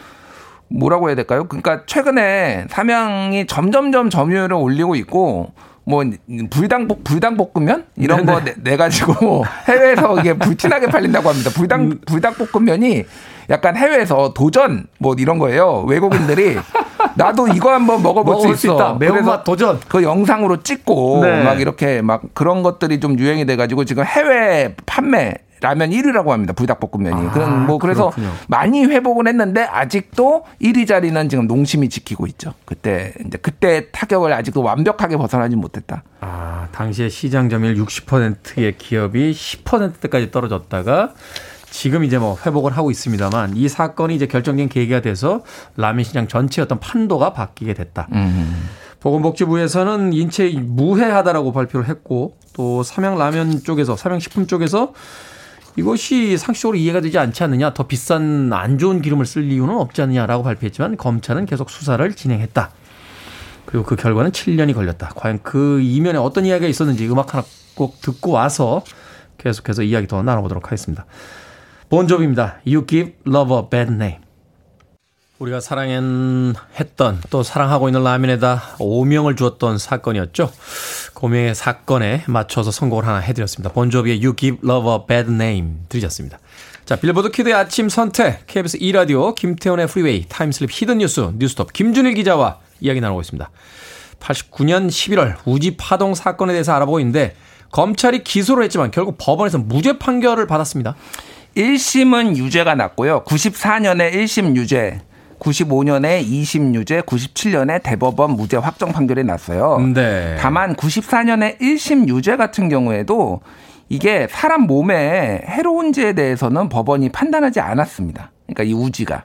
뭐라고 해야 될까요? 그러니까 최근에 삼양이 점점점 점유율을 올리고 있고 뭐 불당 불당 볶음면 이런 거 내 가지고 해외에서 이게 불티나게 팔린다고 합니다. 불당 음. 불당 볶음면이 약간 해외에서 도전 뭐 이런 거예요. 외국인들이 나도 이거 한번 먹어볼, 먹어볼 수 수 있어. 있다. 매운맛 도전. 그 영상으로 찍고 네. 막 이렇게 막 그런 것들이 좀 유행이 돼가지고 지금 해외 판매 라면 1위라고 합니다. 불닭볶음면이. 아, 그런 뭐 그래서 그렇군요. 많이 회복은 했는데 아직도 1위 자리는 지금 농심이 지키고 있죠. 그때 이제 그때 타격을 아직도 완벽하게 벗어나지 못했다. 아, 당시에 시장 점유율 60%의 기업이 10%대까지 떨어졌다가 지금 이제 뭐 회복을 하고 있습니다만 이 사건이 이제 결정적인 계기가 돼서 라면 시장 전체의 어떤 판도가 바뀌게 됐다. 보건복지부에서는 인체 무해하다라고 발표를 했고 또 삼양 라면 쪽에서 삼양 식품 쪽에서 이것이 상식적으로 이해가 되지 않지 않느냐 더 비싼 안 좋은 기름을 쓸 이유는 없지 않느냐라고 발표했지만 검찰은 계속 수사를 진행했다. 그리고 그 결과는 7년이 걸렸다. 과연 그 이면에 어떤 이야기가 있었는지 음악 하나 꼭 듣고 와서 계속해서 이야기 더 나눠보도록 하겠습니다. 본조비입니다. You give love a bad name. 우리가 사랑했던 또 사랑하고 있는 라면에다 오명을 주었던 사건이었죠. 오명의 사건에 맞춰서 선곡을 하나 해드렸습니다. 본조비의 You Give Love a Bad Name 들으셨습니다. 자, 빌보드 Kid의 아침 선택, KBS 2라디오, 김태훈의 프리웨이, time slip hidden 뉴스, 뉴스톱, 김준일 기자와 이야기 나누고 있습니다. 89년 11월 우지 파동 사건에 대해서 알아보고 있는데 검찰이 기소를 했지만 결국 법원에서 무죄 판결을 받았습니다. 1심은 유죄가 났고요. 94년에 1심 유죄, 95년에 2심 유죄, 97년에 대법원 무죄 확정 판결이 났어요. 네. 다만 94년에 1심 유죄 같은 경우에도 이게 사람 몸에 해로운지에 대해서는 법원이 판단하지 않았습니다. 그러니까 이 우지가.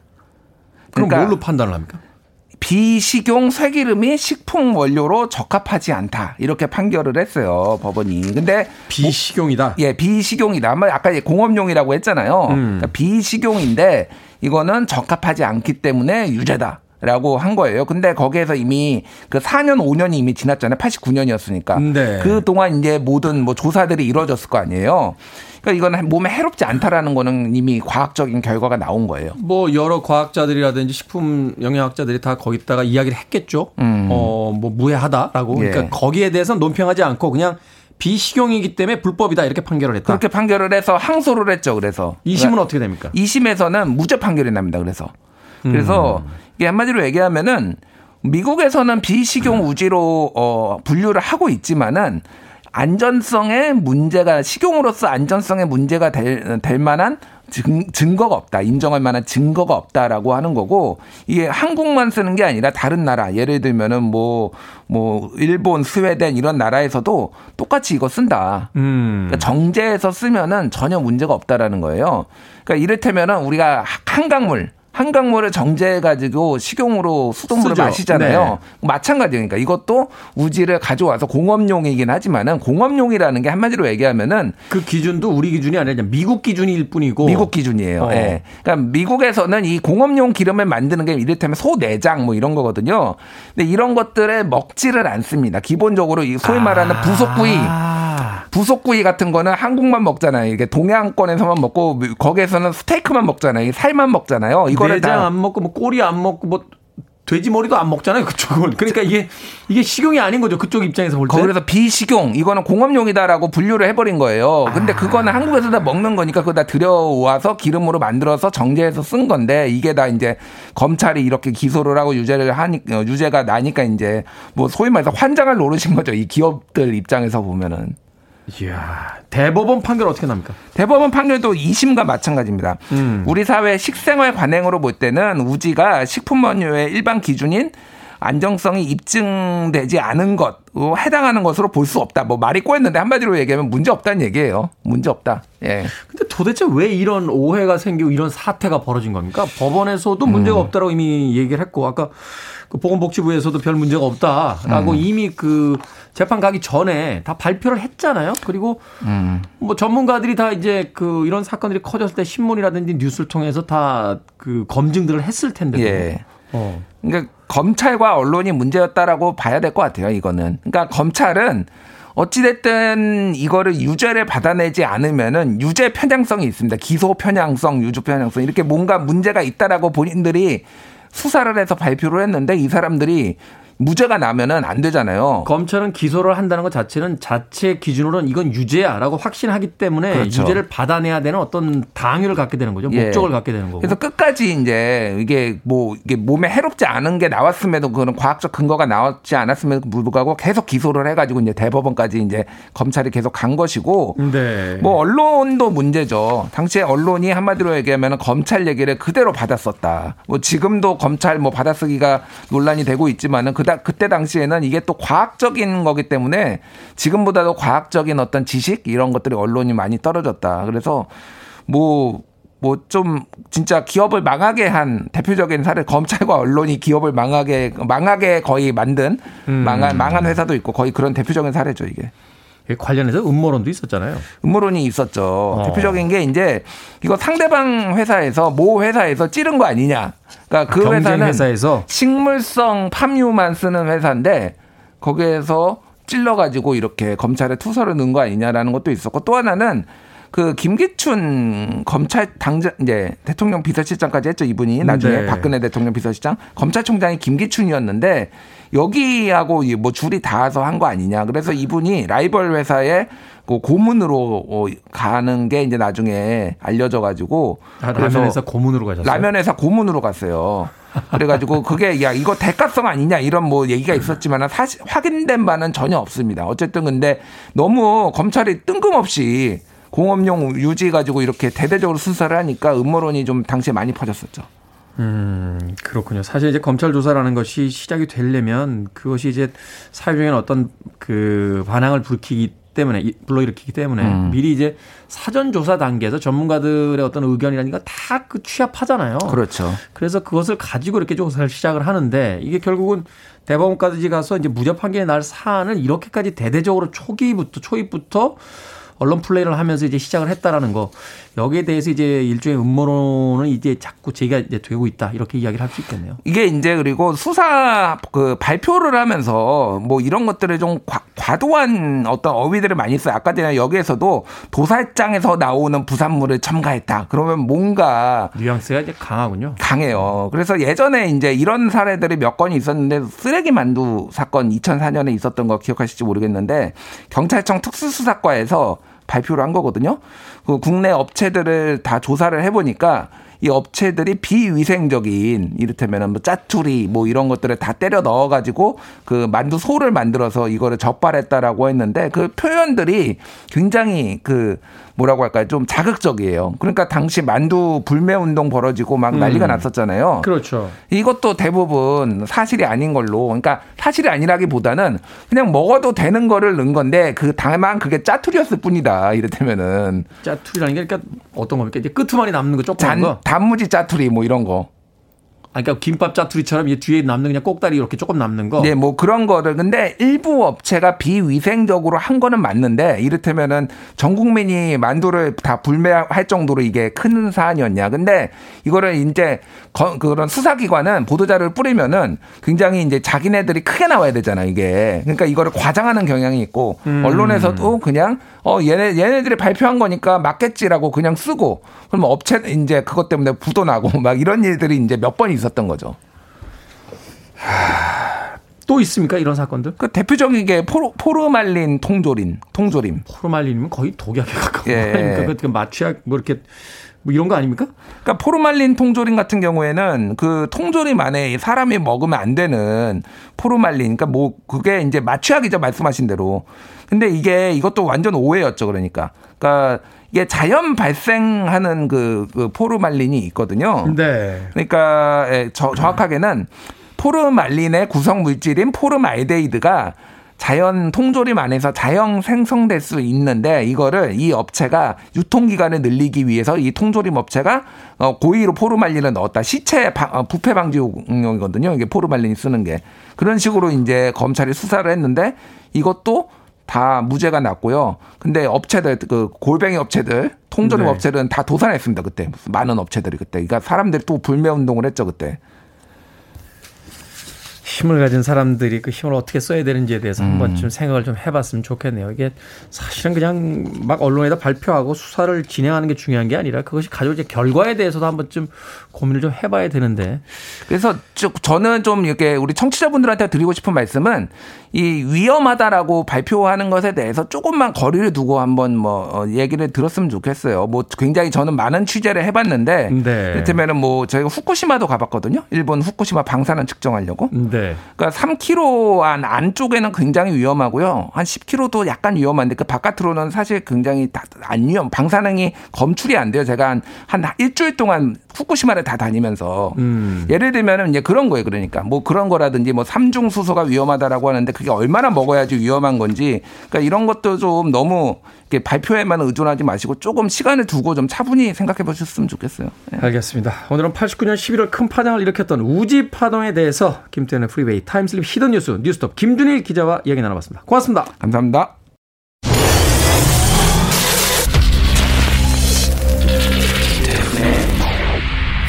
그럼 그러니까 뭘로 판단을 합니까? 비식용 쇠기름이 식품 원료로 적합하지 않다 이렇게 판결을 했어요 법원이. 근데 비식용이다. 예, 비식용이다. 아까 공업용이라고 했잖아요. 음. 그러니까 비식용인데 이거는 적합하지 않기 때문에 유죄다. 라고 한 거예요. 근데 거기에서 이미 그 4년, 5년이 이미 지났잖아요. 89년이었으니까. 네. 그 동안 이제 모든 뭐 조사들이 이루어졌을 거 아니에요. 그러니까 이거는 몸에 해롭지 않다라는 거는 이미 과학적인 결과가 나온 거예요. 뭐 여러 과학자들이라든지 식품 영양학자들이 다 거기다가 이야기를 했겠죠. 어, 뭐 무해하다라고. 음. 예. 그러니까 거기에 대해서는 논평하지 않고 그냥 비식용이기 때문에 불법이다 이렇게 판결을 했다. 그렇게 판결을 해서 항소를 했죠. 그래서. 이 심은 어떻게 됩니까? 2심에서는 무죄 판결이 납니다. 그래서. 그래서 음. 이게 한마디로 얘기하면은 미국에서는 비식용 우지로 어 분류를 하고 있지만은 안전성에 문제가 식용으로서 안전성에 문제가 될, 될 만한 증, 증거가 없다. 인정할 만한 증거가 없다라고 하는 거고 이게 한국만 쓰는 게 아니라 다른 나라 예를 들면은 뭐뭐 일본, 스웨덴 이런 나라에서도 똑같이 이거 쓴다. 음. 그러니까 정제해서 쓰면은 전혀 문제가 없다라는 거예요. 그러니까 이를테면은 우리가 한강물 한강물을 정제해가지고 식용으로 수돗물을 쓰죠. 마시잖아요. 마찬가지니까 이것도 우지를 가져와서 공업용이긴 하지만은 공업용이라는 게 한마디로 얘기하면은 그 기준도 우리 기준이 아니라 미국 기준일 뿐이고 미국 기준이에요. 어. 예. 그러니까 미국에서는 이 공업용 기름을 만드는 게 이를테면 소 내장 뭐 이런 거거든요. 근데 이런 것들을 먹지를 않습니다. 기본적으로 이 소위 말하는 부속구이 아. 부속구이 같은 거는 한국만 먹잖아요. 이게 동양권에서만 먹고 거기에서는 스테이크만 먹잖아요. 이 살만 먹잖아요. 이거를 내장 다 안 먹고 뭐 꼬리 안 먹고 뭐 돼지 머리도 안 먹잖아요 그쪽은 그러니까 이게 이게 식용이 아닌 거죠 그쪽 입장에서 볼 때. 거기서 비식용 이거는 공업용이다라고 분류를 해버린 거예요. 근데 그거는 한국에서 다 먹는 거니까 그거 다 들여와서 기름으로 만들어서 정제해서 쓴 건데 이게 다 이제 검찰이 이렇게 기소를 하고 유죄를 하니 어, 유죄가 나니까 이제 뭐 소위 말해서 환장을 노르신 거죠. 이 기업들 입장에서 보면은 이야 대법원 판결 어떻게 납니까? 대법원 판결도 2심과 마찬가지입니다. 우리 사회 식생활 관행으로 볼 때는 우지가 식품 원료의 일반 기준인 안정성이 입증되지 않은 것, 어, 해당하는 것으로 볼 수 없다. 뭐 말이 꼬였는데 한마디로 얘기하면 문제 없다는 얘기예요. 문제 없다. 예. 근데 도대체 왜 이런 오해가 생기고 이런 사태가 벌어진 겁니까? 법원에서도 문제가 음. 없다라고 이미 얘기를 했고 아까 그 보건복지부에서도 별 문제가 음. 없다라고 이미 그 재판 가기 전에 다 발표를 했잖아요. 그리고 음. 뭐 전문가들이 다 이제 그 이런 사건들이 커졌을 때 신문이라든지 뉴스를 통해서 다 그 검증들을 했을 텐데. 예. 어. 그러니까 검찰과 언론이 문제였다라고 봐야 될 것 같아요. 이거는. 그러니까 검찰은 어찌됐든 이거를 유죄를 받아내지 않으면은 유죄 편향성이 있습니다. 기소 편향성, 유죄 편향성 이렇게 뭔가 문제가 있다라고 본인들이 수사를 해서 발표를 했는데 이 사람들이 무죄가 나면은 안 되잖아요. 검찰은 기소를 한다는 것 자체는 자체 기준으로는 이건 유죄야라고 확신하기 때문에 그렇죠. 유죄를 받아내야 되는 어떤 당위를 갖게 되는 거죠. 예. 목적을 갖게 되는 거고. 그래서 끝까지 이제 이게 뭐 이게 몸에 해롭지 않은 게 나왔음에도 그런 과학적 근거가 나왔지 않았음에도 불구하고 계속 기소를 해가지고 이제 대법원까지 이제 검찰이 계속 간 것이고 네. 뭐 언론도 문제죠. 당시에 언론이 한마디로 얘기하면 검찰 얘기를 그대로 받았었다. 뭐 지금도 검찰 뭐 받아쓰기가 논란이 되고 있지만은 그다 그때 당시에는 이게 또 과학적인 거기 때문에 지금보다도 과학적인 어떤 지식 이런 것들이 언론이 많이 떨어졌다. 그래서 뭐 뭐좀 진짜 기업을 망하게 한 대표적인 사례 검찰과 언론이 기업을 망하게 망하게 거의 만든 망한 망한 회사도 있고 거의 그런 대표적인 사례죠 이게. 이 관련해서 음모론도 있었잖아요. 음모론이 있었죠. 대표적인 게 이제 이거 상대방 회사에서 모 회사에서 찌른 거 아니냐. 그러니까 그 회사는 회사에서 식물성 팜유만 쓰는 회사인데 거기에서 찔러가지고 이렇게 검찰에 투서를 넣은 거 아니냐라는 것도 있었고 또 하나는 그 김기춘 검찰 당장 이제 대통령 비서실장까지 했죠 이분이 나중에 네. 박근혜 대통령 비서실장 검찰총장이 김기춘이었는데 여기하고 이뭐 줄이 닿아서 한 거 아니냐 그래서 이분이 라이벌 회사에 그 고문으로 어, 가는 게 이제 나중에 알려져 가지고 아, 라면에서 고문으로 가셨어요. 라면 회사 고문으로 갔어요. 그래가지고 그게 야 이거 대가성 아니냐 이런 뭐 얘기가 있었지만 사실 확인된 바는 전혀 없습니다. 어쨌든 근데 너무 검찰이 뜬금없이 공업용 유지 가지고 이렇게 대대적으로 수사를 하니까 음모론이 좀 당시에 많이 퍼졌었죠. 음, 그렇군요. 사실 이제 검찰 조사라는 것이 시작이 되려면 그것이 이제 사회적인 어떤 그 반항을 불키기 때문에 이- 불러일으키기 때문에 음. 미리 이제 사전 조사 단계에서 전문가들의 어떤 의견이라든가 다 그 취합하잖아요. 그렇죠. 그래서 그것을 가지고 이렇게 조사를 시작을 하는데 이게 결국은 대법원까지 가서 이제 무죄 판결이 날 사안을 이렇게까지 대대적으로 초기부터 초입부터 언론 플레이를 하면서 이제 시작을 했다라는 거 여기에 대해서 이제 일종의 음모론은 이제 자꾸 제기가 이제 되고 있다 이렇게 이야기를 할 수 있겠네요. 이게 이제 그리고 수사 그 발표를 하면서 뭐 이런 것들을 좀 과, 도한 어떤 어휘들을 많이 써요. 아까 전에 여기에서도 도살장에서 나오는 부산물을 첨가했다. 그러면 뭔가 뉘앙스가 이제 강하군요. 강해요. 그래서 예전에 이제 이런 사례들이 몇 건이 있었는데 쓰레기 만두 사건 2004년에 있었던 거 기억하실지 모르겠는데 경찰청 특수수사과에서 발표를 한 거거든요. 그 국내 업체들을 다 조사를 해보니까 이 업체들이 비위생적인 이를테면 뭐 짜투리 뭐 이런 것들을 다 때려 넣어가지고 그 만두 소를 만들어서 이거를 적발했다라고 했는데 그 표현들이 굉장히 그 뭐라고 할까요 좀 자극적이에요. 그러니까 당시 만두 불매 운동 벌어지고 막 난리가 났었잖아요. 그렇죠. 이것도 대부분 사실이 아닌 걸로 그러니까 사실이 아니라기보다는 그냥 먹어도 되는 거를 넣은 건데 그 다만 그게 짜투리였을 뿐이다 이를테면은 짜투리라는 게 그러니까 어떤 겁니까? 이제 끄트만이 남는 거 조그만 잔 거. 단무지 짜투리 뭐 이런 거 아, 그러니까 김밥 짜투리처럼 이 뒤에 남는 그냥 꼭다리 이렇게 조금 남는 거. 네, 뭐 그런 거를 근데 일부 업체가 비위생적으로 한 거는 맞는데 이를테면은 전 국민이 만두를 다 불매할 정도로 이게 큰 사안이었냐. 근데 이거를 이제 거, 그런 수사기관은 보도자료를 뿌리면은 굉장히 이제 자기네들이 크게 나와야 되잖아 이게. 그러니까 이거를 과장하는 경향이 있고 음. 언론에서도 그냥 어 얘네 얘네들이 발표한 거니까 맞겠지라고 그냥 쓰고 그러면 업체 이제 그것 때문에 부도 나고 막 이런 일들이 이제 몇 번 있었 던 거죠. 또 있습니까? 이런 사건들? 그 대표적인 게 포르, 포르말린 통조림, 통조림. 포르말린이면 거의 독약에 가까운 예. 거 아닙니까? 그 마취약 뭐 이렇게 뭐 이런 거 아닙니까? 그러니까 포르말린 통조림 같은 경우에는 그 통조림 안에 사람이 먹으면 안 되는 포르말린, 그러니까 뭐 그게 이제 마취약이죠 말씀하신 대로. 근데 이게 이것도 완전 오해였죠 그러니까. 그러니까 이게 자연 발생하는 그, 그 포르말린이 있거든요. 네. 그러니까 예, 저, 정확하게는 포르말린의 구성 물질인 포르말데히드가 자연 통조림 안에서 자연 생성될 수 있는데 이거를 이 업체가 유통기간을 늘리기 위해서 이 통조림 업체가 어, 고의로 포르말린을 넣었다. 시체 바- 어, 부패 방지용이거든요. 이게 포르말린이 쓰는 게 그런 식으로 이제 검찰이 수사를 했는데 이것도 다 무죄가 났고요. 근데 업체들 그 골뱅이 업체들 통조림 네. 업체들은 다 도산했습니다 그때 많은 업체들이 그때. 그러니까 사람들이 또 불매 운동을 했죠 그때. 힘을 가진 사람들이 그 힘을 어떻게 써야 되는지에 대해서 음. 한번 좀 생각을 좀 해봤으면 좋겠네요. 이게 사실은 그냥 막 언론에다 발표하고 수사를 진행하는 게 중요한 게 아니라 그것이 가져올 결과에 대해서도 한번 좀 고민을 좀 해봐야 되는데 그래서 쭉 저는 좀 이렇게 우리 청취자분들한테 드리고 싶은 말씀은 이 위험하다라고 발표하는 것에 대해서 조금만 거리를 두고 한번 뭐 어, 얘기를 들었으면 좋겠어요. 뭐 굉장히 저는 많은 취재를 해봤는데 네. 이를테면은 뭐 저희가 후쿠시마도 가봤거든요. 일본 후쿠시마 방사능 측정하려고. 네. 그러니까 3km 안 안쪽에는 굉장히 위험하고요. 한 10km도 약간 위험한데 그 바깥으로는 사실 굉장히 다 안 위험. 방사능이 검출이 안 돼요. 제가 한, 한 일주일 동안 후쿠시마를 다 다니면서 음. 예를 들면은 이제 그런 거예요. 그러니까 뭐 그런 거라든지 뭐 삼중 수소가 위험하다라고 하는데 그게 얼마나 먹어야지 위험한 건지 그러니까 이런 것도 좀 너무 이렇게 발표에만 의존하지 마시고 조금 시간을 두고 좀 차분히 생각해 보셨으면 좋겠어요. 예. 알겠습니다. 오늘은 89년 11월 큰 파장을 일으켰던 우지 파동에 대해서 김태훈의 프리웨이 time slip hidden 뉴스 뉴스톱 김준일 기자와 이야기 나눠봤습니다. 고맙습니다. 감사합니다.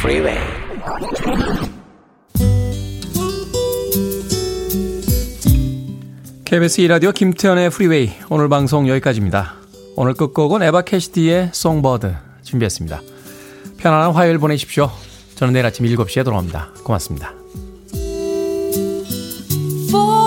Freeway. KBS 2라디오 김태훈의 프리웨이 오늘 방송 여기까지입니다. 오늘 끝곡은 에바 캐시디의 Songbird 준비했습니다. 편안한 화요일 보내십시오. 저는 내일 아침 7시에 돌아옵니다. 고맙습니다. for